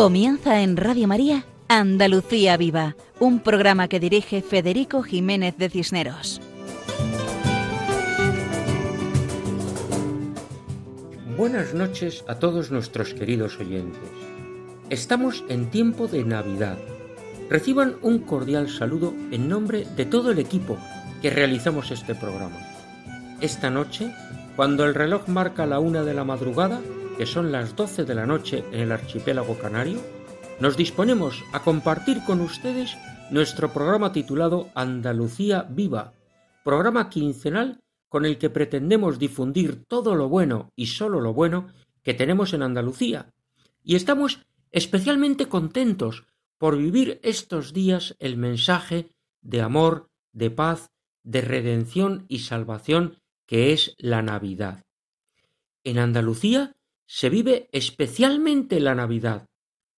Comienza en Radio María Andalucía Viva, un programa que dirige Federico Jiménez de Cisneros. Buenas noches a todos nuestros queridos oyentes. Estamos en tiempo de Navidad. Reciban un cordial saludo en nombre de todo el equipo que realizamos este programa. Esta noche, cuando el reloj marca la una de la madrugada, que son las 12 de la noche en el archipiélago canario, nos disponemos a compartir con ustedes nuestro programa titulado Andalucía Viva, programa quincenal con el que pretendemos difundir todo lo bueno y solo lo bueno que tenemos en Andalucía. Y estamos especialmente contentos por vivir estos días el mensaje de amor, de paz, de redención y salvación que es la Navidad. En Andalucía se vive especialmente la Navidad,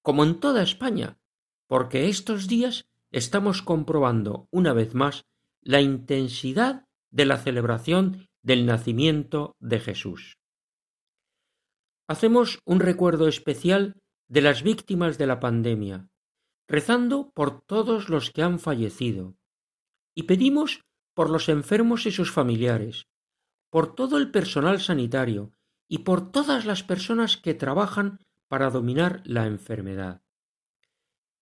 como en toda España, porque estos días estamos comprobando una vez más la intensidad de la celebración del nacimiento de Jesús. Hacemos un recuerdo especial de las víctimas de la pandemia, rezando por todos los que han fallecido, y pedimos por los enfermos y sus familiares, por todo el personal sanitario y por todas las personas que trabajan para dominar la enfermedad.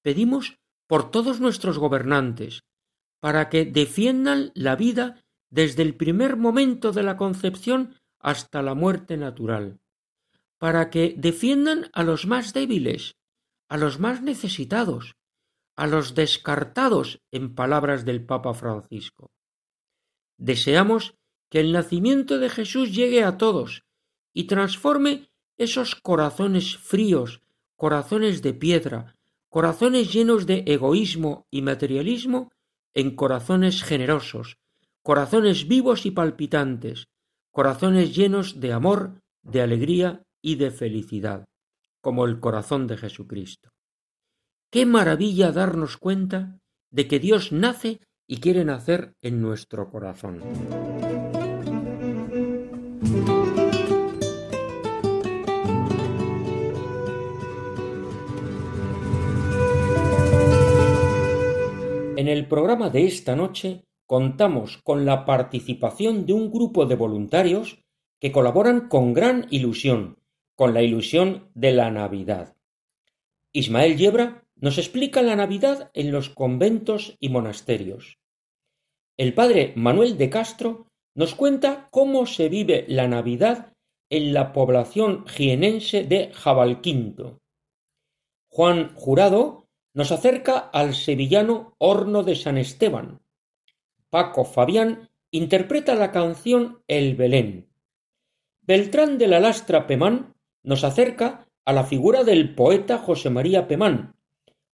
Pedimos por todos nuestros gobernantes, para que defiendan la vida desde el primer momento de la concepción hasta la muerte natural, para que defiendan a los más débiles, a los más necesitados, a los descartados, en palabras del Papa Francisco. Deseamos que el nacimiento de Jesús llegue a todos, y transforme esos corazones fríos, corazones de piedra, corazones llenos de egoísmo y materialismo, en corazones generosos, corazones vivos y palpitantes, corazones llenos de amor, de alegría y de felicidad, como el corazón de Jesucristo. Qué maravilla darnos cuenta de que Dios nace y quiere nacer en nuestro corazón. En el programa de esta noche contamos con la participación de un grupo de voluntarios que colaboran con gran ilusión, con la ilusión de la Navidad. Ismael Yebra nos explica la Navidad en los conventos y monasterios. El padre Manuel de Castro nos cuenta cómo se vive la Navidad en la población jienense de Jabalquinto. Juan Jurado nos acerca al sevillano Horno de San Esteban. Paco Fabián interpreta la canción El Belén. Beltrán de la Lastra Pemán nos acerca a la figura del poeta José María Pemán.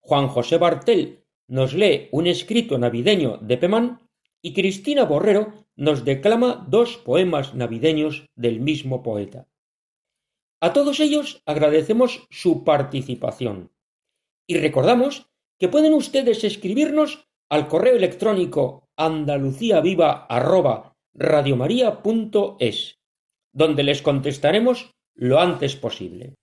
Juan José Bartel nos lee un escrito navideño de Pemán y Cristina Borrero nos declama dos poemas navideños del mismo poeta. A todos ellos agradecemos su participación. Y recordamos que pueden ustedes escribirnos al correo electrónico andaluciaviva@radiomaria.es, donde les contestaremos lo antes posible.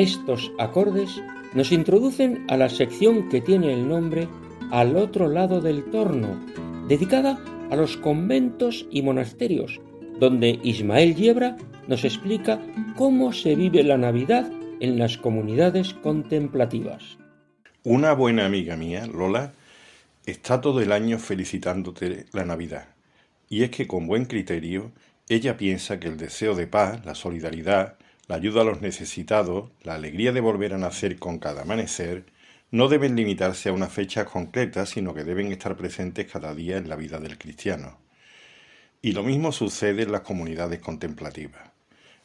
Estos acordes nos introducen a la sección que tiene el nombre Al otro lado del torno, dedicada a los conventos y monasterios, donde Ismael Yebra nos explica cómo se vive la Navidad en las comunidades contemplativas. Una buena amiga mía, Lola, está todo el año felicitándote la Navidad. Y es que con buen criterio, ella piensa que el deseo de paz, la solidaridad, la ayuda a los necesitados, la alegría de volver a nacer con cada amanecer, no deben limitarse a una fecha concreta, sino que deben estar presentes cada día en la vida del cristiano. Y lo mismo sucede en las comunidades contemplativas.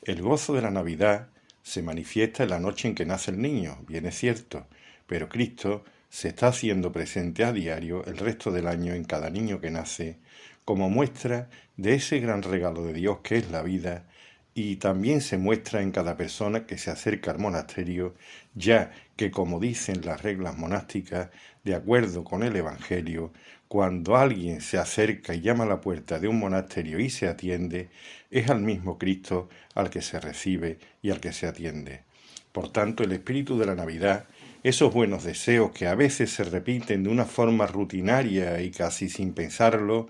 El gozo de la Navidad se manifiesta en la noche en que nace el niño, bien es cierto, pero Cristo se está haciendo presente a diario el resto del año en cada niño que nace, como muestra de ese gran regalo de Dios que es la vida y también se muestra en cada persona que se acerca al monasterio, ya que, como dicen las reglas monásticas, de acuerdo con el Evangelio, cuando alguien se acerca y llama a la puerta de un monasterio y se atiende, es al mismo Cristo al que se recibe y al que se atiende. Por tanto, el espíritu de la Navidad, esos buenos deseos que a veces se repiten de una forma rutinaria y casi sin pensarlo,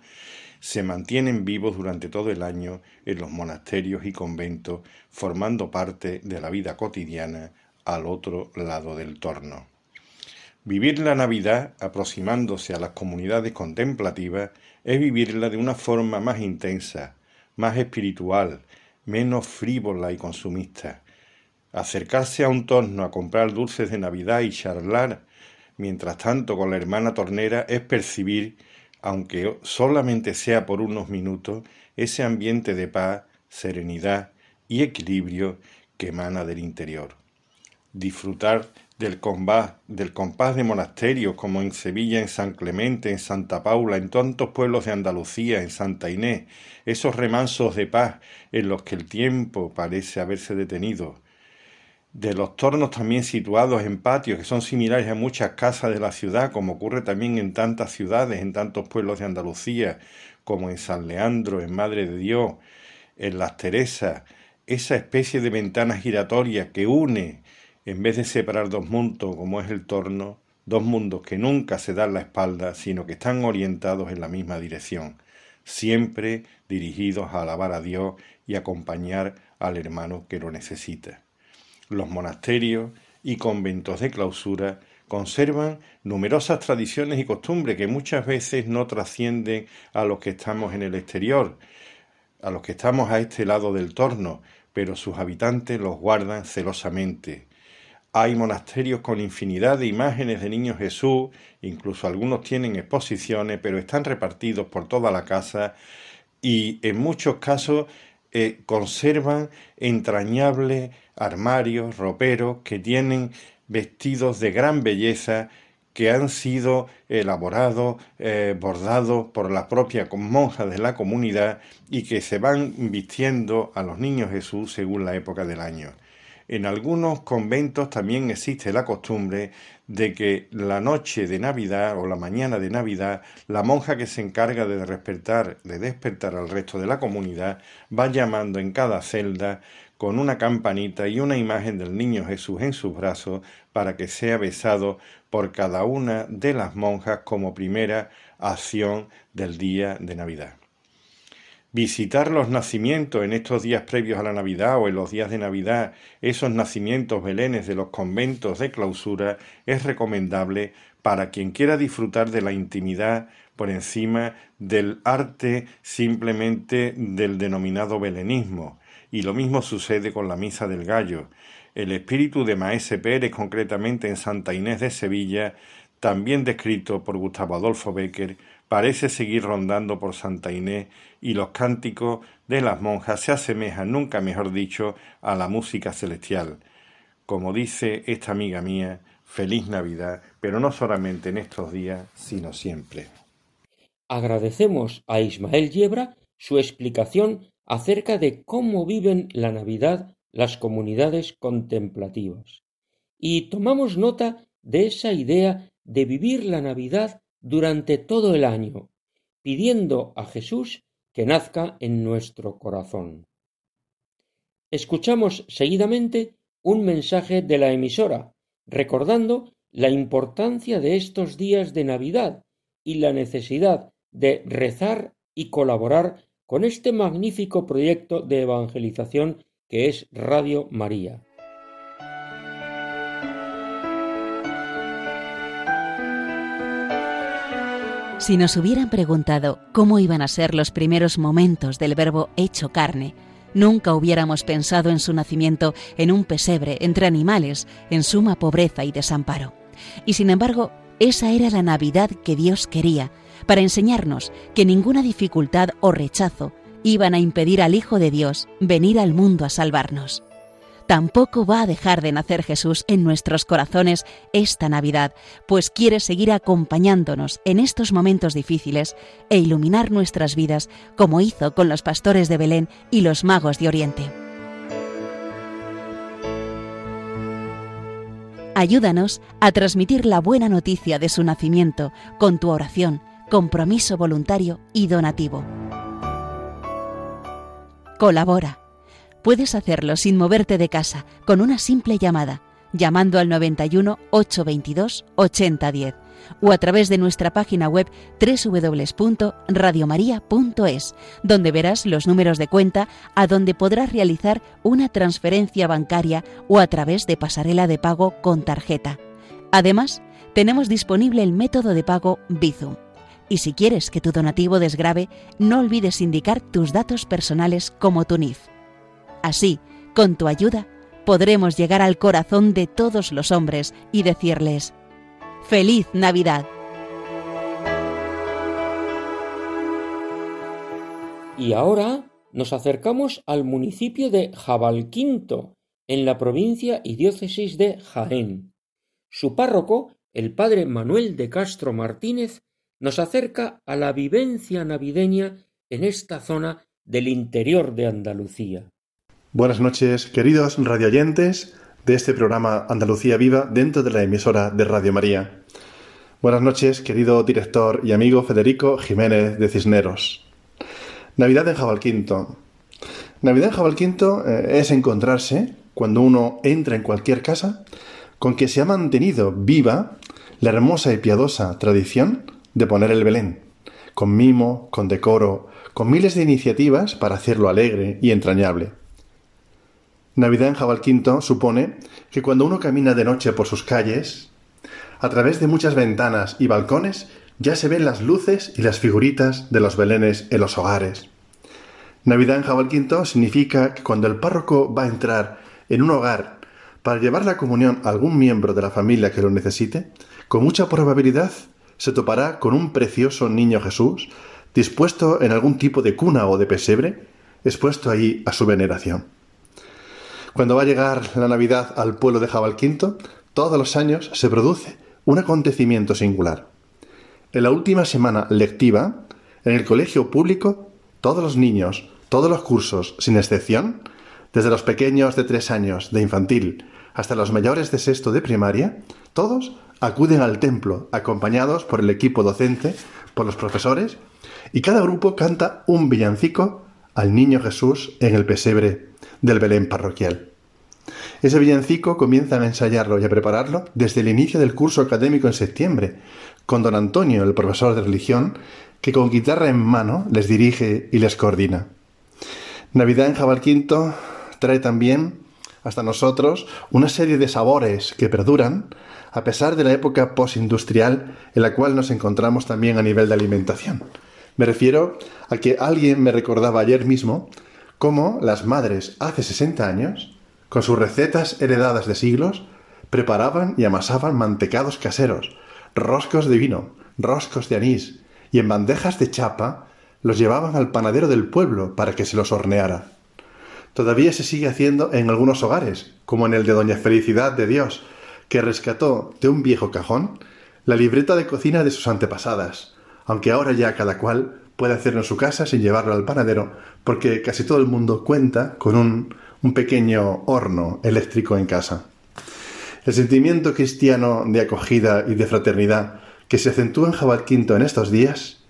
se mantienen vivos durante todo el año en los monasterios y conventos, formando parte de la vida cotidiana al otro lado del torno. Vivir la Navidad aproximándose a las comunidades contemplativas es vivirla de una forma más intensa, más espiritual, menos frívola y consumista. Acercarse a un torno a comprar dulces de Navidad y charlar, mientras tanto con la hermana tornera, es percibir, aunque solamente sea por unos minutos, ese ambiente de paz, serenidad y equilibrio que emana del interior. Disfrutar del compás, del compás de monasterios como en Sevilla, en San Clemente, en Santa Paula, en tantos pueblos de Andalucía, en Santa Inés, esos remansos de paz en los que el tiempo parece haberse detenido, de los tornos también situados en patios que son similares a muchas casas de la ciudad, como ocurre también en tantas ciudades, en tantos pueblos de Andalucía, como en San Leandro, en Madre de Dios, en Las Teresas, esa especie de ventana giratoria que une en vez de separar dos mundos como es el torno, dos mundos que nunca se dan la espalda, sino que están orientados en la misma dirección, siempre dirigidos a alabar a Dios y acompañar al hermano que lo necesita. Los monasterios y conventos de clausura conservan numerosas tradiciones y costumbres que muchas veces no trascienden a los que estamos en el exterior, a los que estamos a este lado del torno, pero sus habitantes los guardan celosamente, hay monasterios con infinidad de imágenes de Niño Jesús, incluso algunos tienen exposiciones, pero están repartidos por toda la casa y en muchos casos eh, conservan entrañables armarios, roperos que tienen vestidos de gran belleza que han sido elaborados, eh, bordados por la propia monja de la comunidad y que se van vistiendo a los niños Jesús según la época del año. En algunos conventos también existe la costumbre de que la noche de Navidad o la mañana de Navidad, la monja que se encarga de de despertar al resto de la comunidad va llamando en cada celda con una campanita y una imagen del niño Jesús en sus brazos para que sea besado por cada una de las monjas como primera acción del día de Navidad. Visitar los nacimientos en estos días previos a la Navidad o en los días de Navidad, esos nacimientos belenes de los conventos de clausura, es recomendable para quien quiera disfrutar de la intimidad por encima del arte simplemente del denominado belenismo. Y lo mismo sucede con la Misa del Gallo. El espíritu de Maese Pérez, concretamente en Santa Inés de Sevilla, también descrito por Gustavo Adolfo Becker, parece seguir rondando por Santa Inés y los cánticos de las monjas se asemejan, nunca mejor dicho, a la música celestial. Como dice esta amiga mía, feliz Navidad, pero no solamente en estos días, sino siempre. Agradecemos a Ismael Yebra su explicación acerca de cómo viven la Navidad las comunidades contemplativas. Y tomamos nota de esa idea de vivir la Navidad durante todo el año, pidiendo a Jesús que nazca en nuestro corazón. Escuchamos seguidamente un mensaje de la emisora, recordando la importancia de estos días de Navidad y la necesidad de rezar y colaborar con este magnífico proyecto de evangelización que es Radio María. Si nos hubieran preguntado cómo iban a ser los primeros momentos del verbo hecho carne, nunca hubiéramos pensado en su nacimiento en un pesebre entre animales, en suma pobreza y desamparo. Y sin embargo, esa era la Navidad que Dios quería, para enseñarnos que ninguna dificultad o rechazo iban a impedir al Hijo de Dios venir al mundo a salvarnos. Tampoco va a dejar de nacer Jesús en nuestros corazones esta Navidad, pues quiere seguir acompañándonos en estos momentos difíciles e iluminar nuestras vidas como hizo con los pastores de Belén y los magos de Oriente. Ayúdanos a transmitir la buena noticia de su nacimiento con tu oración compromiso voluntario y donativo. Colabora. Puedes hacerlo sin moverte de casa, con una simple llamada, llamando al 91 822 8010 o a través de nuestra página web www.radiomaria.es, donde verás los números de cuenta a donde podrás realizar una transferencia bancaria o a través de pasarela de pago con tarjeta. Además, tenemos disponible el método de pago Bizum. Y si quieres que tu donativo desgrabe, no olvides indicar tus datos personales como tu NIF. Así, con tu ayuda, podremos llegar al corazón de todos los hombres y decirles, Feliz Navidad. Y ahora nos acercamos al municipio de Jabalquinto, en la provincia y diócesis de Jaén. Su párroco, el padre Manuel de Castro Martínez, nos acerca a la vivencia navideña en esta zona del interior de Andalucía. Buenas noches, queridos radioyentes de este programa Andalucía Viva dentro de la emisora de Radio María. Buenas noches, querido director y amigo Federico Jiménez de Cisneros. Navidad en Jabalquinto. Navidad en Jabalquinto eh, es encontrarse, cuando uno entra en cualquier casa, con que se ha mantenido viva la hermosa y piadosa tradición de poner el Belén, con mimo, con decoro, con miles de iniciativas para hacerlo alegre y entrañable. Navidad en Jabalquinto supone que cuando uno camina de noche por sus calles, a través de muchas ventanas y balcones ya se ven las luces y las figuritas de los belenes en los hogares. Navidad en Jabalquinto significa que cuando el párroco va a entrar en un hogar para llevar la comunión a algún miembro de la familia que lo necesite, con mucha probabilidad se topará con un precioso niño Jesús dispuesto en algún tipo de cuna o de pesebre, expuesto allí a su veneración. Cuando va a llegar la Navidad al pueblo de Jabalquinto, todos los años se produce un acontecimiento singular. En la última semana lectiva, en el colegio público, todos los niños, todos los cursos, sin excepción, desde los pequeños de tres años de infantil hasta los mayores de sexto de primaria, todos acuden al templo acompañados por el equipo docente, por los profesores, y cada grupo canta un villancico al niño Jesús en el pesebre del Belén parroquial. Ese villancico comienzan a ensayarlo y a prepararlo desde el inicio del curso académico en septiembre, con don Antonio, el profesor de religión, que con guitarra en mano les dirige y les coordina. Navidad en Jabalquinto trae también hasta nosotros una serie de sabores que perduran a pesar de la época postindustrial en la cual nos encontramos también a nivel de alimentación. Me refiero a que alguien me recordaba ayer mismo cómo las madres hace 60 años, con sus recetas heredadas de siglos, preparaban y amasaban mantecados caseros, roscos de vino, roscos de anís, y en bandejas de chapa los llevaban al panadero del pueblo para que se los horneara. Todavía se sigue haciendo en algunos hogares, como en el de Doña Felicidad de Dios, que rescató de un viejo cajón la libreta de cocina de sus antepasadas, aunque ahora ya cada cual puede hacerlo en su casa sin llevarlo al panadero, porque casi todo el mundo cuenta con un, un pequeño horno eléctrico en casa. El sentimiento cristiano de acogida y de fraternidad que se acentúa en Jabalquinto en estos días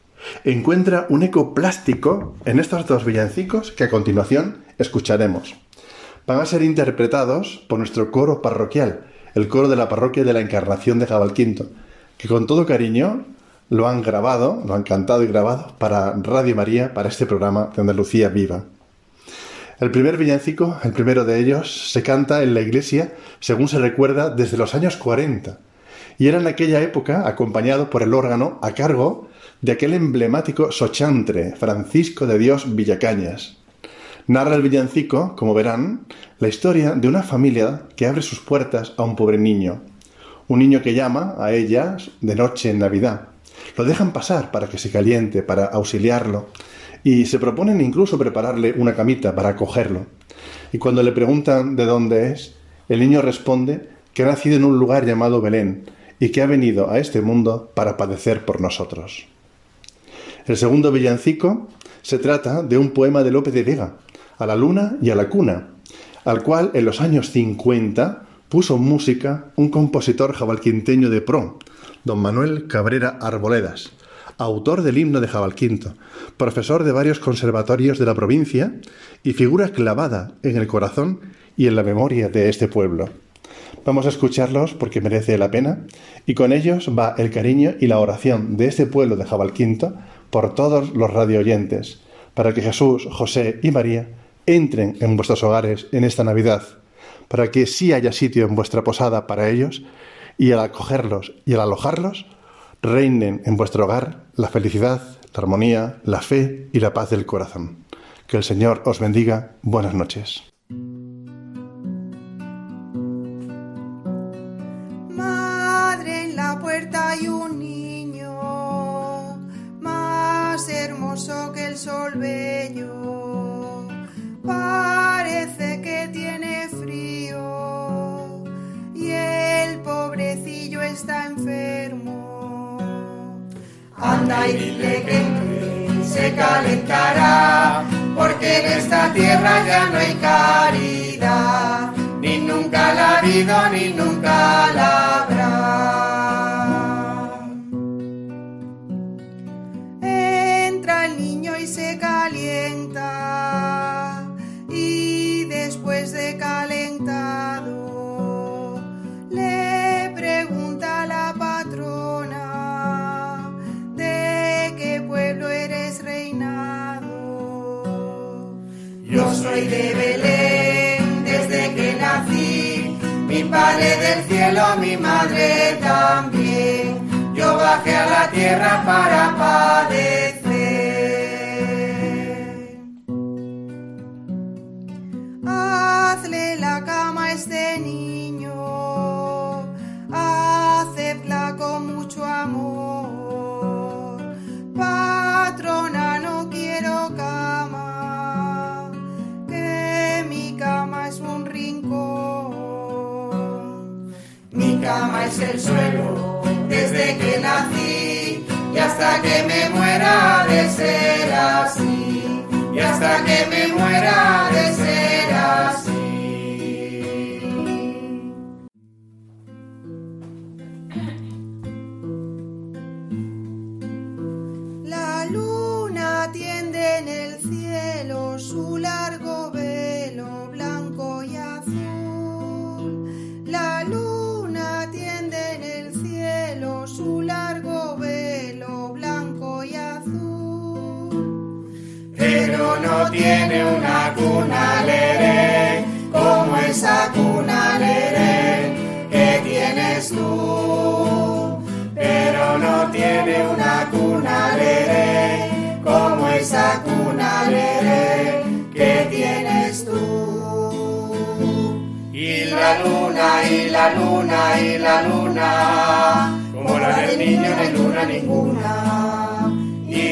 encuentra un eco plástico en estos dos villancicos que a continuación escucharemos. Van a ser interpretados por nuestro coro parroquial, el coro de la parroquia de la Encarnación de Jabalquinto, que con todo cariño lo han grabado, lo han cantado y grabado para Radio María, para este programa de Andalucía Viva. El primer villancico, el primero de ellos, se canta en la iglesia, según se recuerda, desde los años 40, y era en aquella época acompañado por el órgano a cargo de aquel emblemático sochantre, Francisco de Dios Villacañas. Narra el villancico, como verán, la historia de una familia que abre sus puertas a un pobre niño, un niño que llama a ellas de noche en Navidad. Lo dejan pasar para que se caliente, para auxiliarlo, y se proponen incluso prepararle una camita para acogerlo. Y cuando le preguntan de dónde es, el niño responde que ha nacido en un lugar llamado Belén y que ha venido a este mundo para padecer por nosotros. El segundo villancico se trata de un poema de Lope de Vega, a la luna y a la cuna, al cual en los años 50 puso música un compositor jabalquinteño de pro, don Manuel Cabrera Arboledas, autor del himno de Jabalquinto, profesor de varios conservatorios de la provincia y figura clavada en el corazón y en la memoria de este pueblo. Vamos a escucharlos porque merece la pena y con ellos va el cariño y la oración de este pueblo de Jabalquinto por todos los radio oyentes, para que Jesús, José y María entren en vuestros hogares en esta Navidad, para que sí haya sitio en vuestra posada para ellos y al acogerlos y al alojarlos, reinen en vuestro hogar la felicidad, la armonía, la fe y la paz del corazón. Que el Señor os bendiga. Buenas noches. Madre en la puerta hay un niño más hermoso que el sol bello. Parece que tiene frío y el pobrecillo está enfermo. Anda y dile que se calentará, porque en esta tierra ya no hay caridad, ni nunca la ha ni nunca la habrá. Entra el niño y se calienta, de Belén desde que nací, mi padre del cielo, mi madre también. Yo bajé a la tierra para padecer. Cama es el suelo desde que nací y hasta que me muera de ser así. Y hasta que me muera de ser no tiene una cuna leré como esa cuna leré que tienes tú. Pero no tiene una cuna leré como esa cuna leré que tienes tú. Y la luna, y la luna, y la luna, como la del niño no luna ninguna.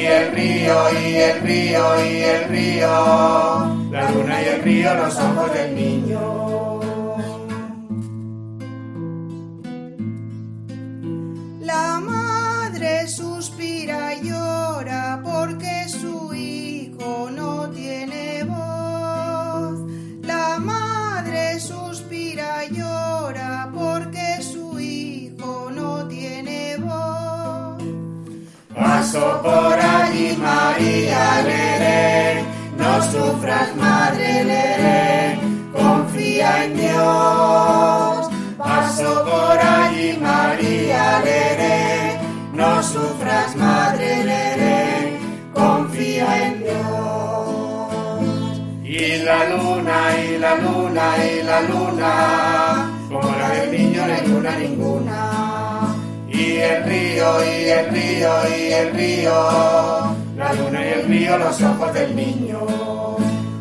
Y el río, y el río, y el río, la luna y el río, los ojos del niño. Paso por allí, María, leré, no sufras, madre, leré, confía en Dios. Paso por allí, María, leré, no sufras, madre, leré, confía en Dios. Y la luna, y la luna, y la luna, como la del niño, no hay luna ninguna. Y el río, y el río, y el río, la luna y el río, los ojos del niño.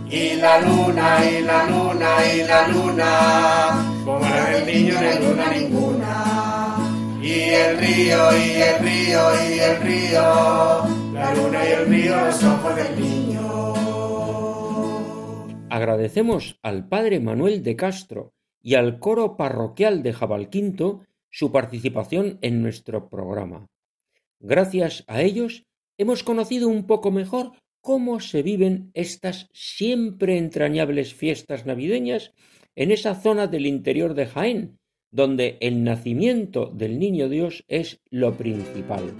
Y la luna, y la luna, y la luna, como la del niño, no hay luna ninguna. Y el río, y el río, y el río, la luna y el río, los ojos del niño. Agradecemos al padre Manuel de Castro y al coro parroquial de Jabalquinto su participación en nuestro programa. Gracias a ellos hemos conocido un poco mejor cómo se viven estas siempre entrañables fiestas navideñas en esa zona del interior de Jaén, donde el nacimiento del niño Dios es lo principal.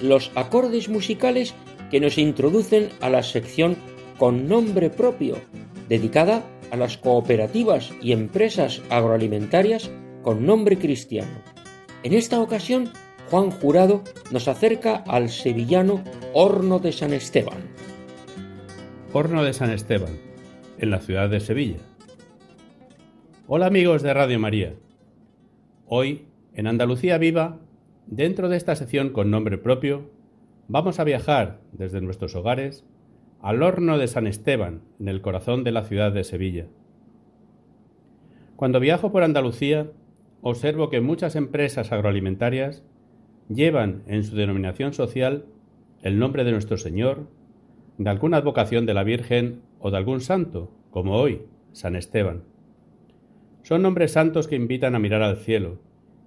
Los acordes musicales que nos introducen a la sección con nombre propio, dedicada a las cooperativas y empresas agroalimentarias con nombre cristiano. En esta ocasión, Juan Jurado nos acerca al sevillano Horno de San Esteban. Horno de San Esteban, en la ciudad de Sevilla. Hola amigos de Radio María. Hoy, en Andalucía Viva, Dentro de esta sección con nombre propio, vamos a viajar desde nuestros hogares al horno de San Esteban, en el corazón de la ciudad de Sevilla. Cuando viajo por Andalucía, observo que muchas empresas agroalimentarias llevan en su denominación social el nombre de nuestro Señor, de alguna advocación de la Virgen o de algún santo, como hoy, San Esteban. Son nombres santos que invitan a mirar al cielo,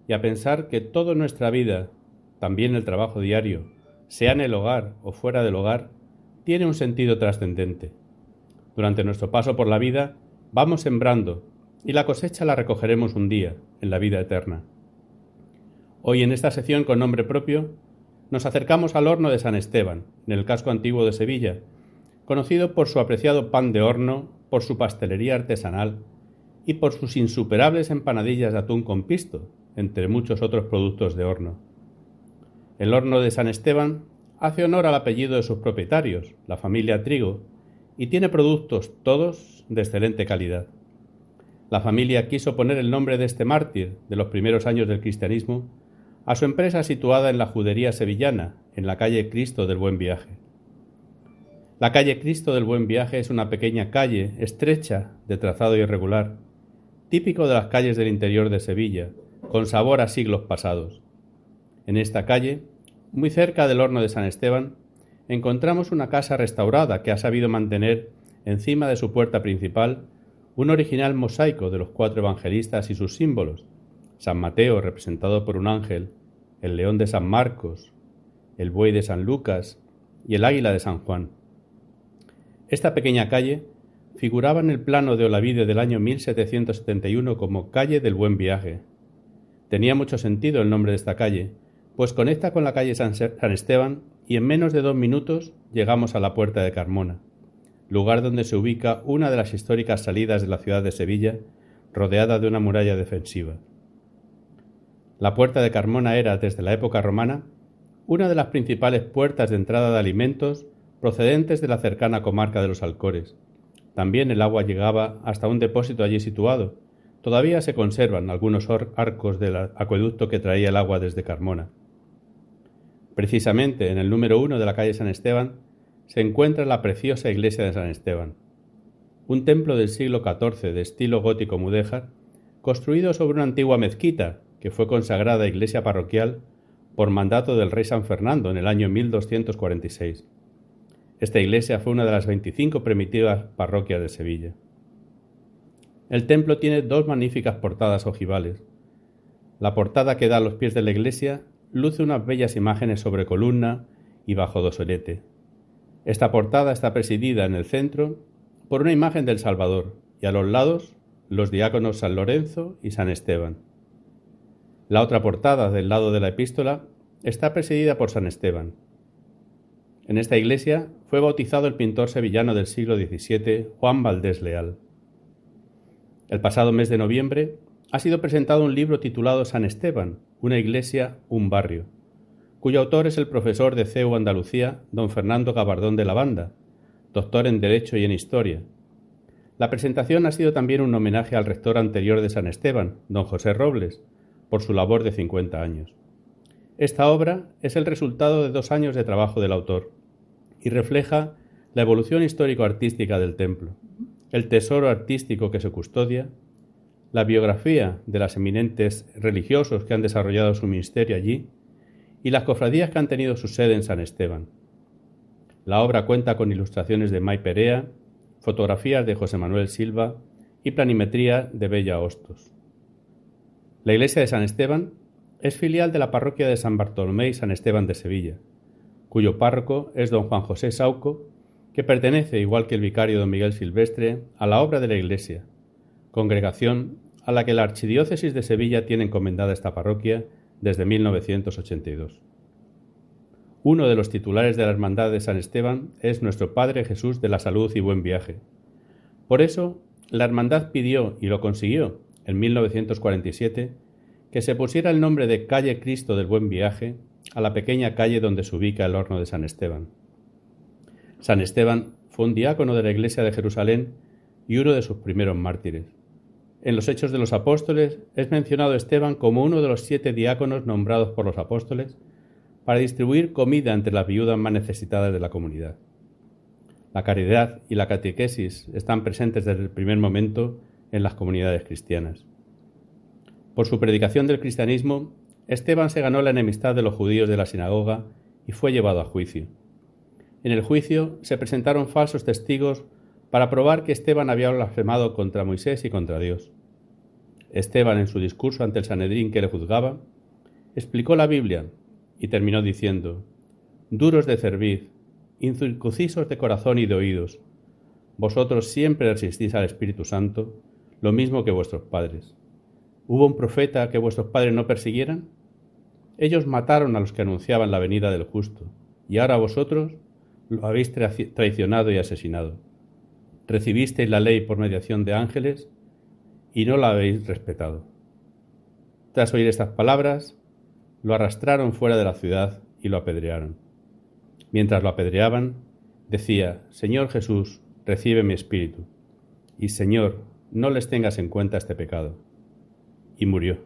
y a pensar que toda nuestra vida, también el trabajo diario, sea en el hogar o fuera del hogar, tiene un sentido trascendente. Durante nuestro paso por la vida vamos sembrando y la cosecha la recogeremos un día, en la vida eterna. Hoy en esta sección con nombre propio nos acercamos al horno de San Esteban, en el casco antiguo de Sevilla, conocido por su apreciado pan de horno, por su pastelería artesanal y por sus insuperables empanadillas de atún con pisto, entre muchos otros productos de horno. El horno de San Esteban hace honor al apellido de sus propietarios, la familia Trigo, y tiene productos todos de excelente calidad. La familia quiso poner el nombre de este mártir de los primeros años del cristianismo a su empresa situada en la judería sevillana, en la calle Cristo del Buen Viaje. La calle Cristo del Buen Viaje es una pequeña calle estrecha de trazado irregular, típico de las calles del interior de Sevilla, con sabor a siglos pasados. En esta calle, muy cerca del horno de San Esteban, encontramos una casa restaurada que ha sabido mantener encima de su puerta principal un original mosaico de los cuatro evangelistas y sus símbolos, San Mateo representado por un ángel, el león de San Marcos, el buey de San Lucas y el águila de San Juan. Esta pequeña calle figuraba en el plano de Olavide del año 1771 como calle del Buen Viaje, Tenía mucho sentido el nombre de esta calle, pues conecta con la calle San Esteban y en menos de dos minutos llegamos a la Puerta de Carmona, lugar donde se ubica una de las históricas salidas de la ciudad de Sevilla, rodeada de una muralla defensiva. La Puerta de Carmona era, desde la época romana, una de las principales puertas de entrada de alimentos procedentes de la cercana comarca de los Alcores. También el agua llegaba hasta un depósito allí situado, Todavía se conservan algunos arcos del acueducto que traía el agua desde Carmona. Precisamente en el número uno de la calle San Esteban se encuentra la preciosa iglesia de San Esteban, un templo del siglo XIV de estilo gótico mudéjar, construido sobre una antigua mezquita que fue consagrada iglesia parroquial por mandato del rey San Fernando en el año 1246. Esta iglesia fue una de las 25 primitivas parroquias de Sevilla. El templo tiene dos magníficas portadas ojivales. La portada que da a los pies de la iglesia luce unas bellas imágenes sobre columna y bajo dosolete. Esta portada está presidida en el centro por una imagen del Salvador y a los lados los diáconos San Lorenzo y San Esteban. La otra portada del lado de la epístola está presidida por San Esteban. En esta iglesia fue bautizado el pintor sevillano del siglo XVII Juan Valdés Leal. El pasado mes de noviembre ha sido presentado un libro titulado San Esteban, una iglesia, un barrio, cuyo autor es el profesor de CEU Andalucía, don Fernando Gabardón de la Banda, doctor en Derecho y en Historia. La presentación ha sido también un homenaje al rector anterior de San Esteban, don José Robles, por su labor de 50 años. Esta obra es el resultado de dos años de trabajo del autor y refleja la evolución histórico-artística del templo, el tesoro artístico que se custodia, la biografía de las eminentes religiosos que han desarrollado su ministerio allí y las cofradías que han tenido su sede en San Esteban. La obra cuenta con ilustraciones de May Perea, fotografías de José Manuel Silva y planimetría de Bella Hostos. La iglesia de San Esteban es filial de la parroquia de San Bartolomé y San Esteban de Sevilla, cuyo párroco es don Juan José Sauco, que pertenece, igual que el vicario don Miguel Silvestre, a la obra de la iglesia, congregación a la que la Archidiócesis de Sevilla tiene encomendada esta parroquia desde 1982. Uno de los titulares de la Hermandad de San Esteban es nuestro Padre Jesús de la Salud y Buen Viaje. Por eso, la Hermandad pidió, y lo consiguió, en 1947, que se pusiera el nombre de Calle Cristo del Buen Viaje a la pequeña calle donde se ubica el horno de San Esteban. San Esteban fue un diácono de la Iglesia de Jerusalén y uno de sus primeros mártires. En los Hechos de los Apóstoles es mencionado Esteban como uno de los siete diáconos nombrados por los apóstoles para distribuir comida entre las viudas más necesitadas de la comunidad. La caridad y la catequesis están presentes desde el primer momento en las comunidades cristianas. Por su predicación del cristianismo, Esteban se ganó la enemistad de los judíos de la sinagoga y fue llevado a juicio. En el juicio se presentaron falsos testigos para probar que Esteban había blasfemado contra Moisés y contra Dios. Esteban, en su discurso ante el Sanedrín que le juzgaba, explicó la Biblia y terminó diciendo, Duros de cerviz, incircuncisos de corazón y de oídos, vosotros siempre resistís al Espíritu Santo, lo mismo que vuestros padres. ¿Hubo un profeta que vuestros padres no persiguieran? Ellos mataron a los que anunciaban la venida del justo, y ahora vosotros lo habéis traicionado y asesinado. Recibisteis la ley por mediación de ángeles y no la habéis respetado. Tras oír estas palabras, lo arrastraron fuera de la ciudad y lo apedrearon. Mientras lo apedreaban, decía, Señor Jesús, recibe mi espíritu. Y Señor, no les tengas en cuenta este pecado. Y murió.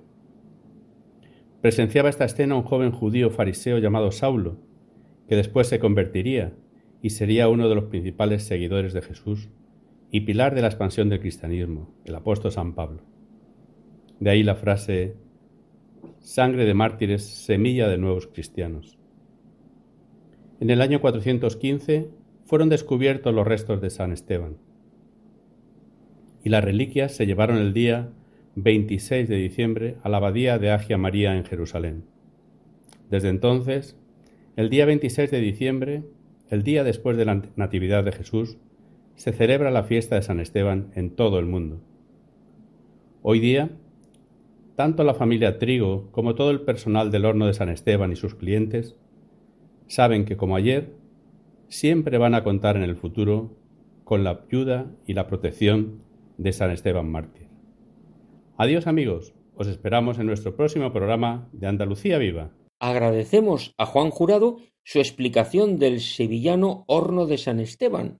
Presenciaba esta escena un joven judío fariseo llamado Saulo, que después se convertiría y sería uno de los principales seguidores de Jesús y pilar de la expansión del cristianismo, el apóstol San Pablo. De ahí la frase sangre de mártires, semilla de nuevos cristianos. En el año 415 fueron descubiertos los restos de San Esteban y las reliquias se llevaron el día 26 de diciembre a la abadía de Agia María en Jerusalén. Desde entonces, el día 26 de diciembre, el día después de la Natividad de Jesús, se celebra la fiesta de San Esteban en todo el mundo. Hoy día tanto la familia Trigo como todo el personal del horno de San Esteban y sus clientes saben que como ayer, siempre van a contar en el futuro con la ayuda y la protección de San Esteban Mártir. Adiós amigos, os esperamos en nuestro próximo programa de Andalucía Viva. Agradecemos a Juan Jurado su explicación del sevillano horno de San Esteban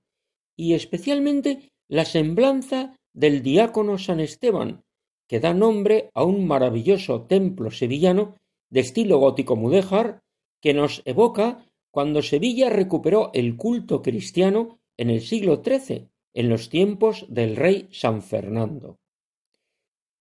y especialmente la semblanza del diácono San Esteban, que da nombre a un maravilloso templo sevillano de estilo gótico mudéjar que nos evoca cuando Sevilla recuperó el culto cristiano en el siglo XIII, en los tiempos del rey San Fernando.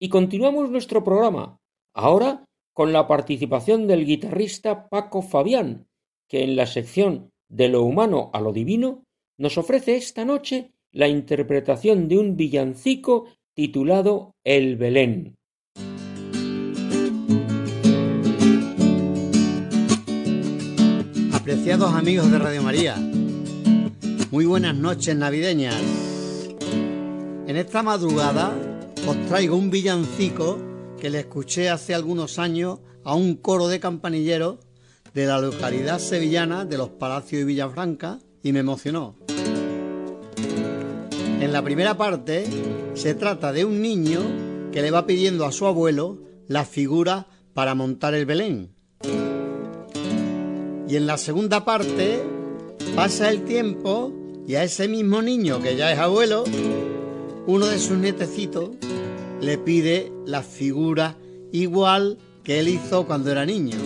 Y continuamos nuestro programa, ahora con la participación del guitarrista Paco Fabián, que en la sección de lo humano a lo divino nos ofrece esta noche la interpretación de un villancico titulado El Belén. Apreciados amigos de Radio María, muy buenas noches navideñas. En esta madrugada os traigo un villancico que le escuché hace algunos años a un coro de campanilleros de la localidad sevillana de los Palacios y Villafranca y me emocionó. En la primera parte se trata de un niño que le va pidiendo a su abuelo la figura para montar el Belén. Y en la segunda parte pasa el tiempo y a ese mismo niño que ya es abuelo, uno de sus nietecitos le pide la figura igual que él hizo cuando era niño.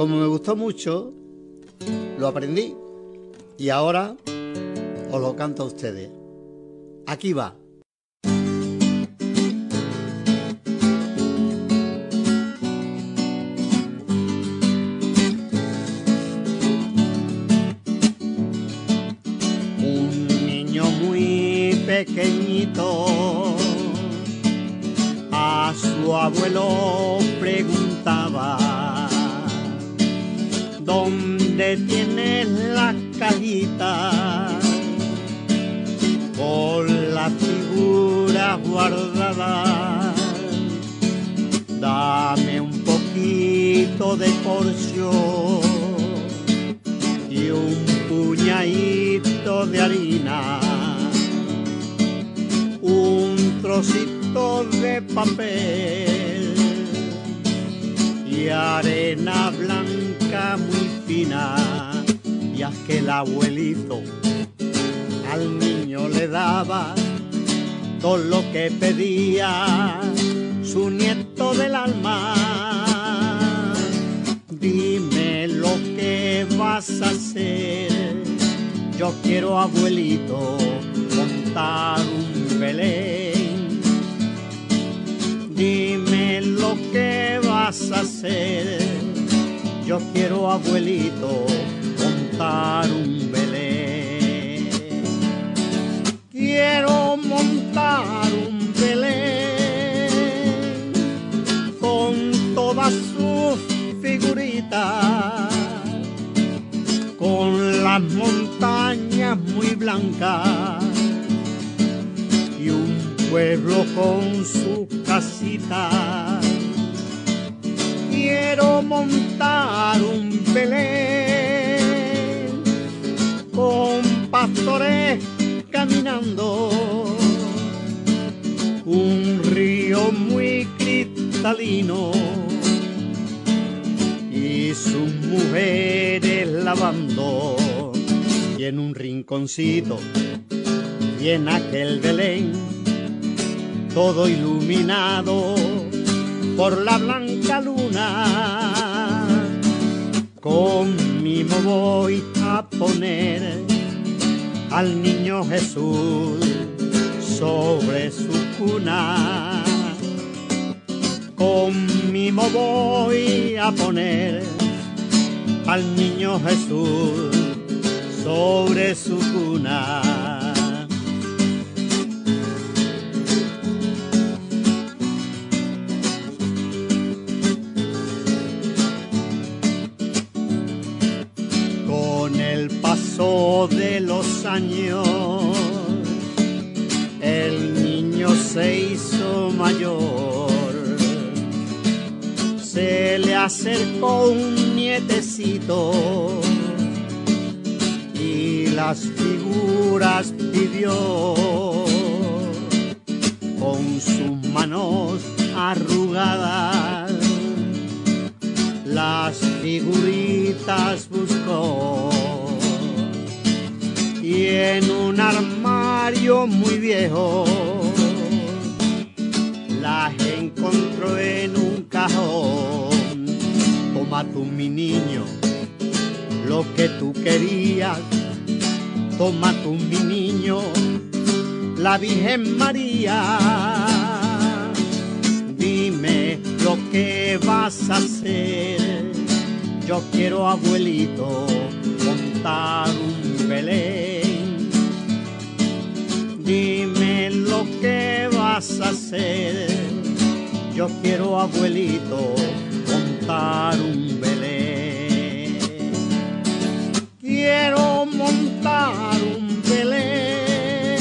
Como me gustó mucho, lo aprendí y ahora os lo canto a ustedes. Aquí va. Un niño muy pequeñito a su abuelo ¿Dónde tienes la cajita con la figura guardada? Dame un poquito de porción y un puñadito de harina, un trocito de papel y arena blanca muy Y es que el abuelito al niño le daba todo lo que pedía su nieto del alma. Dime lo que vas a hacer. Yo quiero, abuelito, montar un Belén. Dime lo que vas a hacer. Yo quiero, abuelito, montar un Belén. Quiero montar un Belén con todas sus figuritas, con las montañas muy blancas y un pueblo con su casita. Quiero montar un Belén con pastores caminando, un río muy cristalino y sus mujeres lavando y en un rinconcito y en aquel Belén todo iluminado por la blanca luna con voy a poner al niño Jesús sobre su cuna. Con mimo voy a poner al niño Jesús sobre su cuna. De los años, el niño se hizo mayor. Se le acercó un nietecito y las figuras pidió con sus manos arrugadas las figuritas buscó en un armario muy viejo las encontró en un cajón. Toma tú mi niño lo que tú querías, toma tú mi niño la Virgen María. Dime lo que vas a hacer. Yo quiero, abuelito, montar un Belén. Dime lo que vas a hacer. Yo quiero, abuelito, montar un Belén. Quiero montar un Belén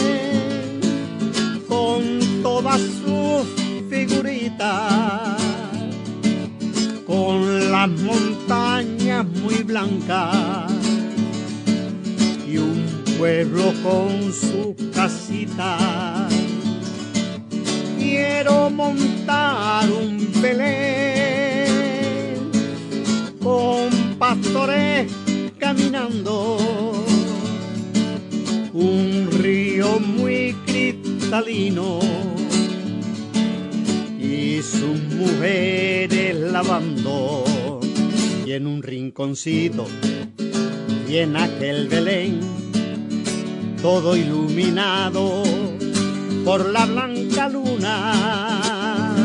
con todas sus figuritas, con las montañas muy blancas y un pueblo con su casita. Quiero montar un Belén con pastores caminando, un río muy cristalino y sus mujeres lavando y en un rinconcito y en aquel Belén, todo iluminado por la blanca luna.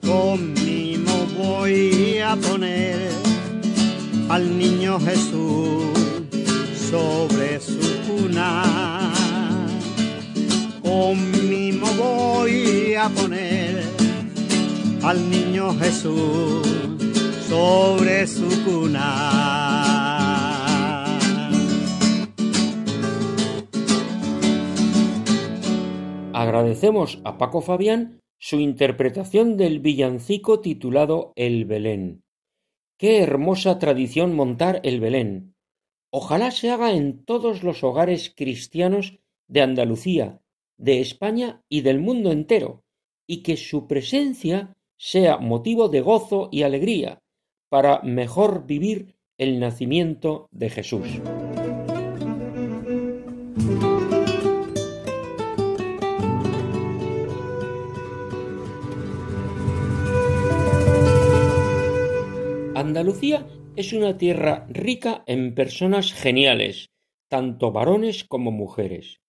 Con mimo voy a poner al niño Jesús sobre su cuna. Con mimo voy a poner al niño Jesús sobre su cuna. Agradecemos a Paco Fabián su interpretación del villancico titulado El Belén. Qué hermosa tradición montar el Belén. Ojalá se haga en todos los hogares cristianos de Andalucía, de España y del mundo entero, y que su presencia sea motivo de gozo y alegría para mejor vivir el nacimiento de Jesús. Andalucía es una tierra rica en personas geniales, tanto varones como mujeres.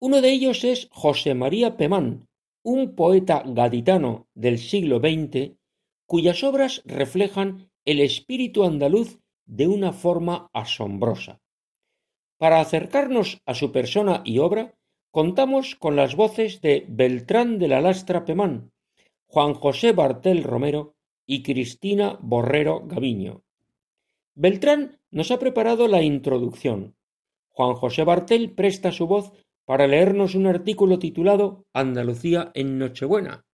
Uno de ellos es José María Pemán, un poeta gaditano del siglo XX, cuyas obras reflejan el espíritu andaluz de una forma asombrosa. Para acercarnos a su persona y obra, contamos con las voces de Beltrán de la Lastra Pemán, Juan José Bartel Romero y Cristina Borrero Gaviño. Beltrán nos ha preparado la introducción. Juan José Bartel presta su voz para leernos un artículo titulado Andalucía en Nochebuena.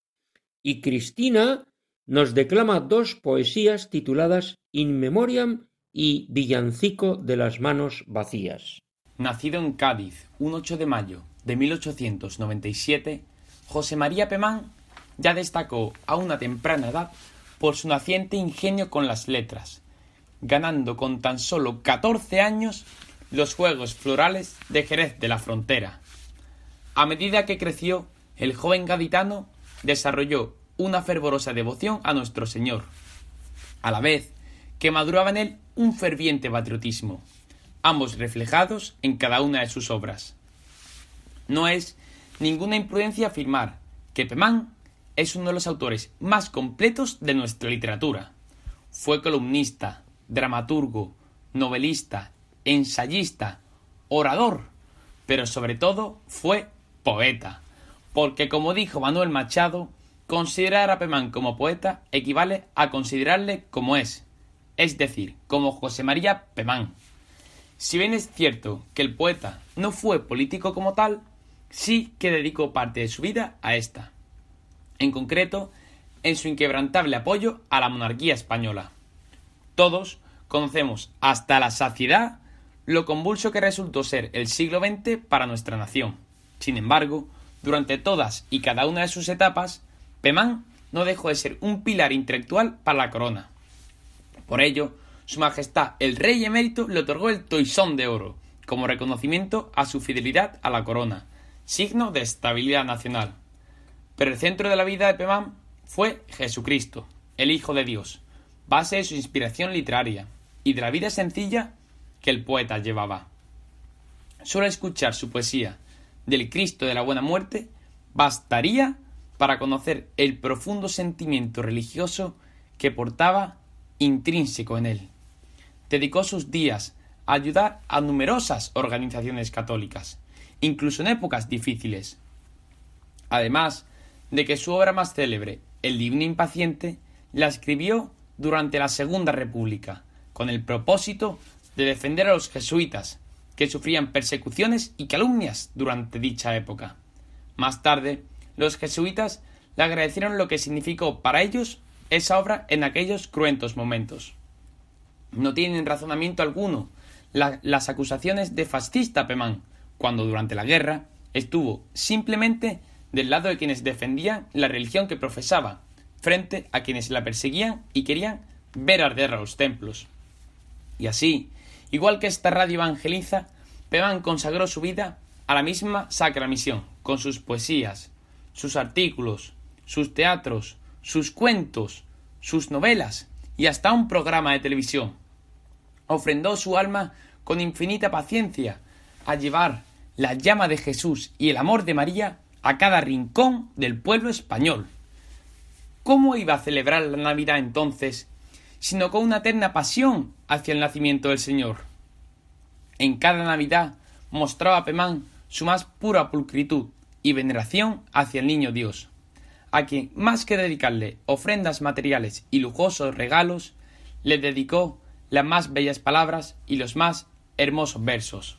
Y Cristina nos declama dos poesías tituladas In Memoriam y Villancico de las manos vacías. Nacido en Cádiz un 8 de mayo de 1897, José María Pemán ya destacó a una temprana edad por su naciente ingenio con las letras, ganando con tan solo catorce años los Juegos Florales de Jerez de la Frontera. A medida que creció, el joven gaditano desarrolló una fervorosa devoción a nuestro Señor, a la vez que maduraba en él un ferviente patriotismo, ambos reflejados en cada una de sus obras. No es ninguna imprudencia afirmar que Pemán es uno de los autores más completos de nuestra literatura. Fue columnista, dramaturgo, novelista, ensayista, orador, pero sobre todo fue poeta, porque como dijo Manuel Machado, considerar a Pemán como poeta equivale a considerarle como es, es decir, como José María Pemán. Si bien es cierto que el poeta no fue político como tal, sí que dedicó parte de su vida a esta en concreto en su inquebrantable apoyo a la monarquía española. Todos conocemos hasta la saciedad lo convulso que resultó ser el siglo XX para nuestra nación. Sin embargo, durante todas y cada una de sus etapas, Pemán no dejó de ser un pilar intelectual para la corona. Por ello, Su Majestad el Rey emérito le otorgó el Toisón de Oro, como reconocimiento a su fidelidad a la corona, signo de estabilidad nacional. Pero el centro de la vida de Pemán fue Jesucristo, el Hijo de Dios, base de su inspiración literaria y de la vida sencilla que el poeta llevaba. Solo escuchar su poesía del Cristo de la Buena Muerte bastaría para conocer el profundo sentimiento religioso que portaba intrínseco en él. Dedicó sus días a ayudar a numerosas organizaciones católicas, incluso en épocas difíciles. Además, de que su obra más célebre, El Divino Impaciente, la escribió durante la Segunda República, con el propósito de defender a los jesuitas, que sufrían persecuciones y calumnias durante dicha época. Más tarde, los jesuitas le agradecieron lo que significó para ellos esa obra en aquellos cruentos momentos. No tienen razonamiento alguno las acusaciones de fascista Pemán, cuando durante la guerra estuvo simplemente del lado de quienes defendían la religión que profesaba, frente a quienes la perseguían y querían ver arder a los templos. Y así, igual que esta radio evangeliza, Pemán consagró su vida a la misma sacra misión, con sus poesías, sus artículos, sus teatros, sus cuentos, sus novelas y hasta un programa de televisión. Ofrendó su alma con infinita paciencia a llevar la llama de Jesús y el amor de María a cada rincón del pueblo español. ¿Cómo iba a celebrar la Navidad entonces, sino con una eterna pasión hacia el nacimiento del Señor? En cada Navidad mostraba Pemán su más pura pulcritud y veneración hacia el niño Dios, a quien más que dedicarle ofrendas materiales y lujosos regalos, le dedicó las más bellas palabras y los más hermosos versos.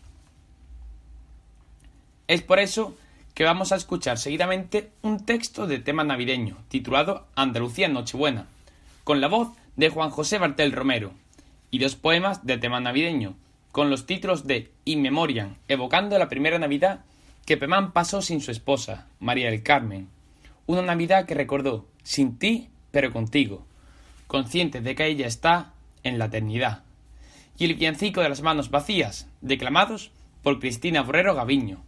Es por eso que vamos a escuchar seguidamente un texto de tema navideño titulado Andalucía Nochebuena, con la voz de Juan José Bartel Romero, y dos poemas de tema navideño, con los títulos de In Memoriam, evocando la primera Navidad que Pemán pasó sin su esposa, María del Carmen, una Navidad que recordó sin ti, pero contigo, consciente de que ella está en la eternidad. Y el villancico de las manos vacías, declamados por Cristina Borrero Gaviño.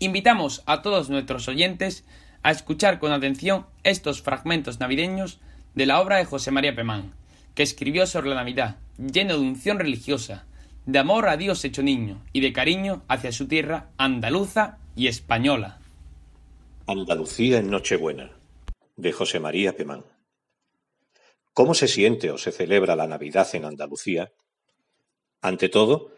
Invitamos a todos nuestros oyentes a escuchar con atención estos fragmentos navideños de la obra de José María Pemán, que escribió sobre la Navidad, lleno de unción religiosa, de amor a Dios hecho niño y de cariño hacia su tierra andaluza y española. Andalucía en Nochebuena, de José María Pemán. ¿Cómo se siente o se celebra la Navidad en Andalucía? Ante todo,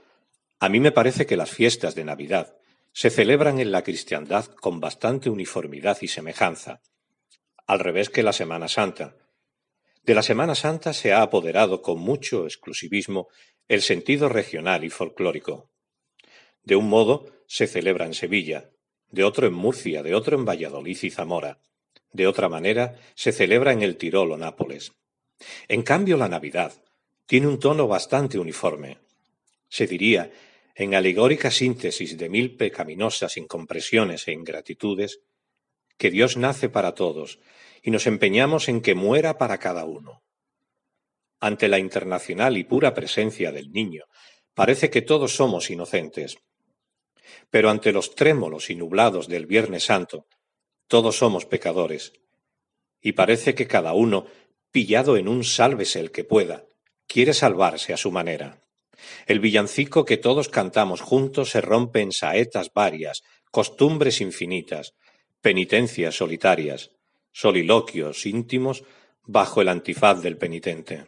a mí me parece que las fiestas de Navidad se celebran en la cristiandad con bastante uniformidad y semejanza, al revés que la Semana Santa. De la Semana Santa se ha apoderado con mucho exclusivismo el sentido regional y folclórico. De un modo se celebra en Sevilla, de otro en Murcia, de otro en Valladolid y Zamora, de otra manera se celebra en el Tirol o Nápoles. En cambio, la Navidad tiene un tono bastante uniforme. Se diría en alegórica síntesis de mil pecaminosas incompresiones e ingratitudes, que Dios nace para todos y nos empeñamos en que muera para cada uno. Ante la internacional y pura presencia del niño, parece que todos somos inocentes. Pero ante los trémolos y nublados del Viernes Santo, todos somos pecadores. Y parece que cada uno, pillado en un sálvese el que pueda, quiere salvarse a su manera. El villancico que todos cantamos juntos se rompe en saetas varias, costumbres infinitas, penitencias solitarias, soliloquios íntimos bajo el antifaz del penitente.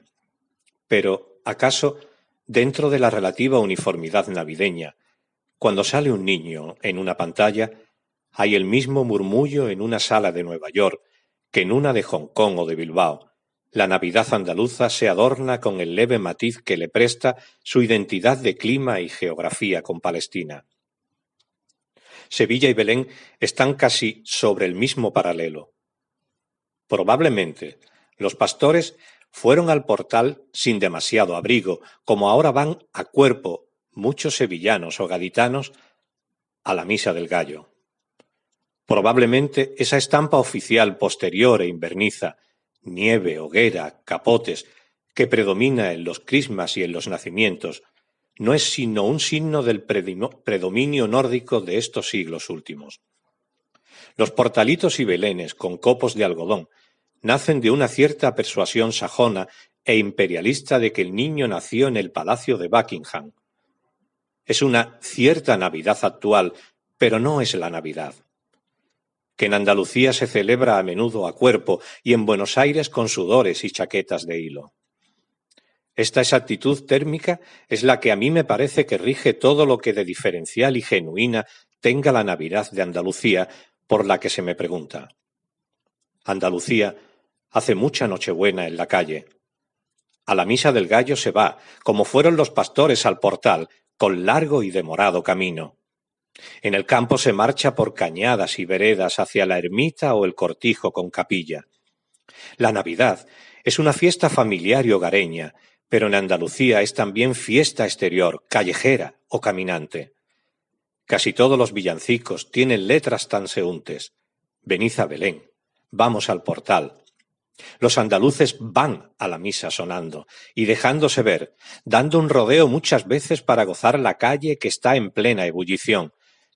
Pero, ¿acaso, dentro de la relativa uniformidad navideña, cuando sale un niño en una pantalla, hay el mismo murmullo en una sala de Nueva York que en una de Hong Kong o de Bilbao, la Navidad andaluza se adorna con el leve matiz que le presta su identidad de clima y geografía con Palestina. Sevilla y Belén están casi sobre el mismo paralelo. Probablemente los pastores fueron al portal sin demasiado abrigo, como ahora van a cuerpo muchos sevillanos o gaditanos a la misa del gallo. Probablemente esa estampa oficial posterior e inverniza nieve, hoguera, capotes, que predomina en los crismas y en los nacimientos, no es sino un signo del predominio nórdico de estos siglos últimos. Los portalitos y belenes con copos de algodón nacen de una cierta persuasión sajona e imperialista de que el niño nació en el palacio de Buckingham. Es una cierta Navidad actual, pero no es la Navidad que en Andalucía se celebra a menudo a cuerpo y en Buenos Aires con sudores y chaquetas de hilo. Esta exactitud térmica es la que a mí me parece que rige todo lo que de diferencial y genuina tenga la Navidad de Andalucía, por la que se me pregunta. Andalucía hace mucha Nochebuena en la calle. A la misa del gallo se va, como fueron los pastores al portal, con largo y demorado camino. En el campo se marcha por cañadas y veredas hacia la ermita o el cortijo con capilla. La Navidad es una fiesta familiar y hogareña, pero en Andalucía es también fiesta exterior, callejera o caminante. Casi todos los villancicos tienen letras transeúntes. Venid a Belén, vamos al portal. Los andaluces van a la misa sonando y dejándose ver, dando un rodeo muchas veces para gozar la calle que está en plena ebullición,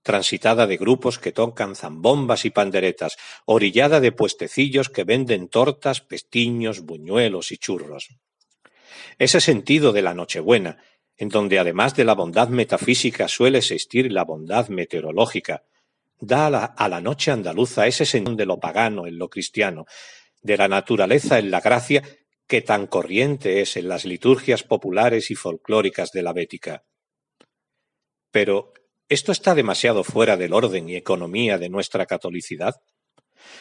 transitada de grupos que tocan zambombas y panderetas, orillada de puestecillos que venden tortas, pestiños, buñuelos y churros. Ese sentido de la Nochebuena, en donde además de la bondad metafísica suele existir la bondad meteorológica, da a la, a la noche andaluza ese sentido de lo pagano en lo cristiano, de la naturaleza en la gracia que tan corriente es en las liturgias populares y folclóricas de la Bética. Pero, ¿esto está demasiado fuera del orden y economía de nuestra catolicidad?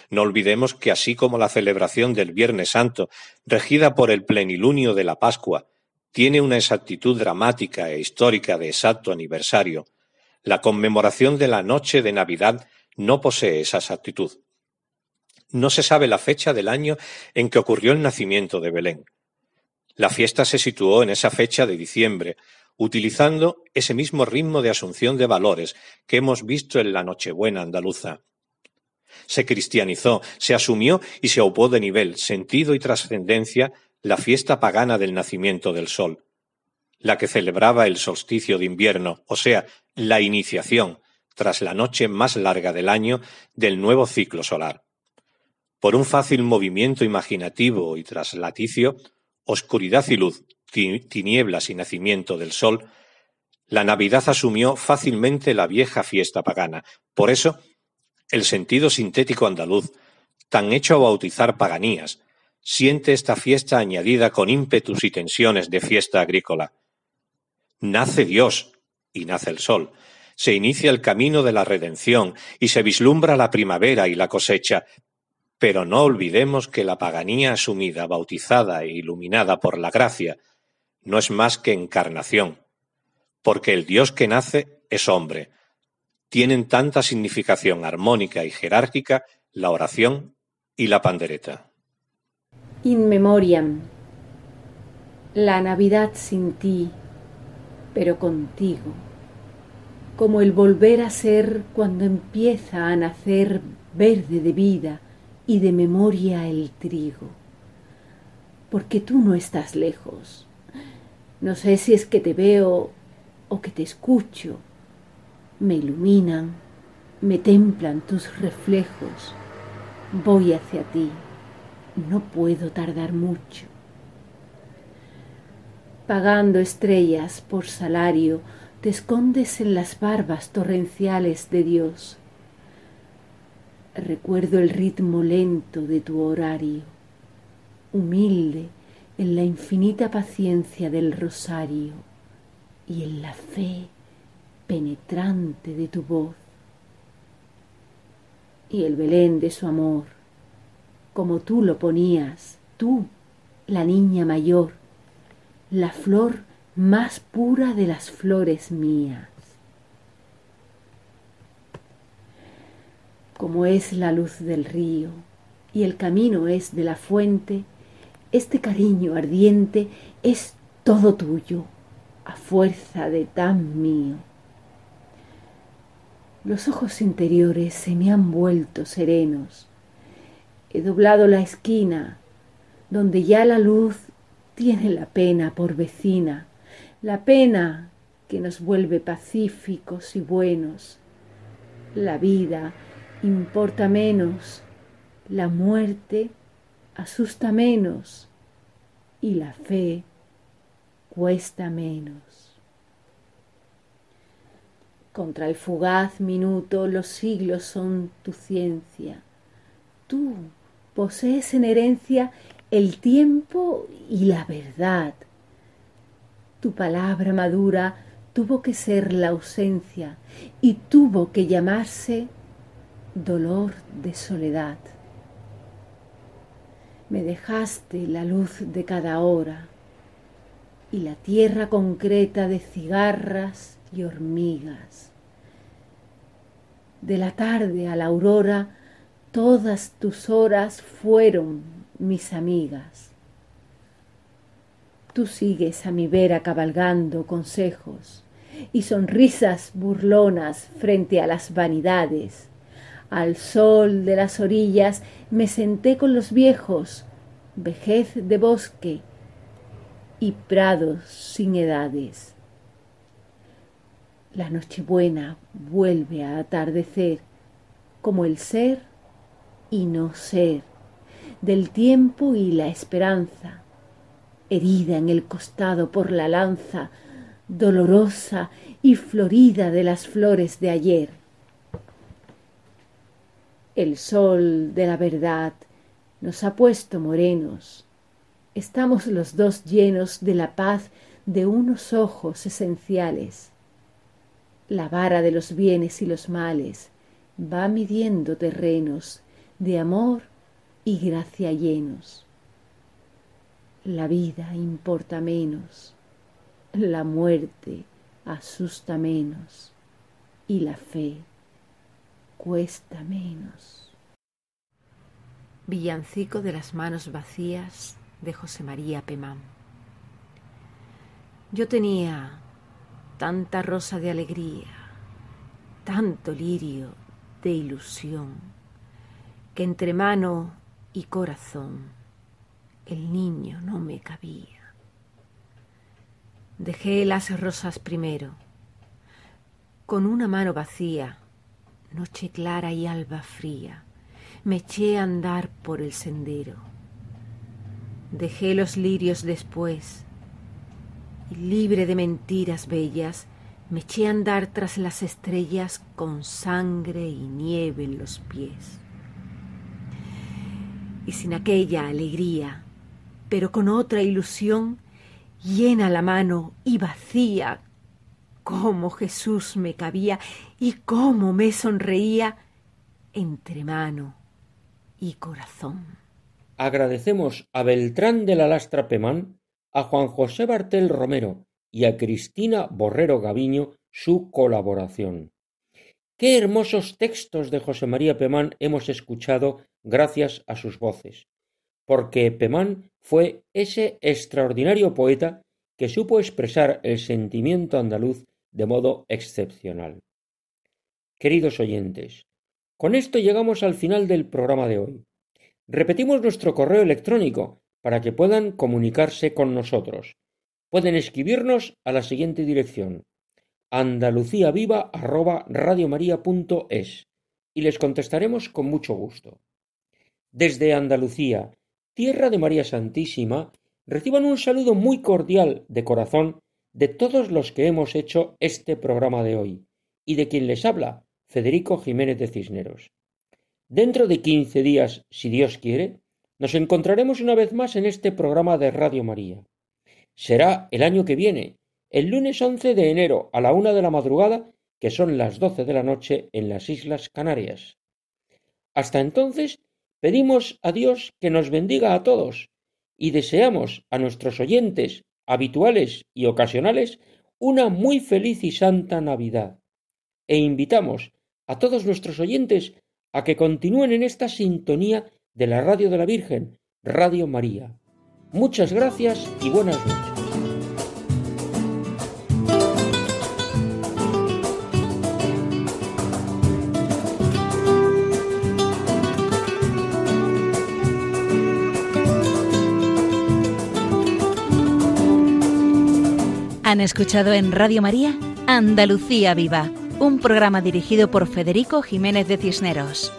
No olvidemos que así como la celebración del Viernes Santo, regida por el plenilunio de la Pascua, tiene una exactitud dramática e histórica de exacto aniversario, la conmemoración de la noche de Navidad no posee esa exactitud. No se sabe la fecha del año en que ocurrió el nacimiento de Belén. La fiesta se situó en esa fecha de diciembre, utilizando ese mismo ritmo de asunción de valores que hemos visto en la Nochebuena andaluza. Se cristianizó, se asumió y se opó de nivel, sentido y trascendencia la fiesta pagana del nacimiento del sol, la que celebraba el solsticio de invierno, o sea, la iniciación, tras la noche más larga del año, del nuevo ciclo solar. Por un fácil movimiento imaginativo y traslaticio, oscuridad y luz, tinieblas y nacimiento del sol, la Navidad asumió fácilmente la vieja fiesta pagana. Por eso, el sentido sintético andaluz, tan hecho a bautizar paganías, siente esta fiesta añadida con ímpetus y tensiones de fiesta agrícola. Nace Dios y nace el sol. Se inicia el camino de la redención y se vislumbra la primavera y la cosecha. Pero no olvidemos que la paganía asumida, bautizada e iluminada por la gracia, no es más que encarnación, porque el Dios que nace es hombre, tienen tanta significación armónica y jerárquica la oración y la pandereta. In memoriam. La Navidad sin ti, pero contigo. Como el volver a ser cuando empieza a nacer verde de vida y de memoria el trigo. Porque tú no estás lejos. No sé si es que te veo o que te escucho me iluminan, me templan tus reflejos. Voy hacia ti, no puedo tardar mucho. Pagando estrellas por salario, te escondes en las barbas torrenciales de Dios. Recuerdo el ritmo lento de tu horario, humilde en la infinita paciencia del rosario y en la fe penetrante de tu voz y el Belén de su amor, como tú lo ponías, tú, la niña mayor, la flor más pura de las flores mías. Como es la luz del río y el camino es de la fuente, este cariño ardiente es todo tuyo, a fuerza de tan mío. Los ojos interiores se me han vuelto serenos. He doblado la esquina donde ya la luz tiene la pena por vecina, la pena que nos vuelve pacíficos y buenos. La vida importa menos, la muerte asusta menos y la fe cuesta menos. Contra el fugaz minuto los siglos son tu ciencia. Tú posees en herencia el tiempo y la verdad. Tu palabra madura tuvo que ser la ausencia y tuvo que llamarse dolor de soledad. Me dejaste la luz de cada hora y la tierra concreta de cigarras y hormigas. De la tarde a la aurora, todas tus horas fueron mis amigas. Tú sigues a mi vera cabalgando consejos y sonrisas burlonas frente a las vanidades. Al sol de las orillas me senté con los viejos, vejez de bosque y prados sin edades La Nochebuena vuelve a atardecer como el ser y no ser del tiempo y la esperanza, herida en el costado por la lanza, dolorosa y florida de las flores de ayer. El sol de la verdad nos ha puesto morenos. Estamos los dos llenos de la paz de unos ojos esenciales. La vara de los bienes y los males va midiendo terrenos de amor y gracia llenos. La vida importa menos, la muerte asusta menos y la fe cuesta menos. Villancico de las manos vacías de José María Pemán. Yo tenía tanta rosa de alegría, tanto lirio de ilusión, que entre mano y corazón el niño no me cabía. Dejé las rosas primero, con una mano vacía, noche clara y alba fría, me eché a andar por el sendero. Dejé los lirios después, y libre de mentiras bellas, me eché a andar tras las estrellas con sangre y nieve en los pies. Y sin aquella alegría, pero con otra ilusión, llena la mano y vacía, cómo Jesús me cabía y cómo me sonreía entre mano y corazón. Agradecemos a Beltrán de la Lastra Pemán a Juan José Bartel Romero y a Cristina Borrero Gaviño su colaboración. Qué hermosos textos de José María Pemán hemos escuchado gracias a sus voces, porque Pemán fue ese extraordinario poeta que supo expresar el sentimiento andaluz de modo excepcional. Queridos oyentes, con esto llegamos al final del programa de hoy. Repetimos nuestro correo electrónico para que puedan comunicarse con nosotros. Pueden escribirnos a la siguiente dirección andaluciaviva@radiomaria.es y les contestaremos con mucho gusto. Desde Andalucía, tierra de María Santísima, reciban un saludo muy cordial de corazón de todos los que hemos hecho este programa de hoy y de quien les habla, Federico Jiménez de Cisneros. Dentro de quince días, si Dios quiere, nos encontraremos una vez más en este programa de Radio María. Será el año que viene, el lunes 11 de enero a la una de la madrugada, que son las doce de la noche en las Islas Canarias. Hasta entonces, pedimos a Dios que nos bendiga a todos y deseamos a nuestros oyentes habituales y ocasionales una muy feliz y santa Navidad. E invitamos a todos nuestros oyentes a que continúen en esta sintonía de la Radio de la Virgen, Radio María. Muchas gracias y buenas noches. Han escuchado en Radio María Andalucía Viva, un programa dirigido por Federico Jiménez de Cisneros.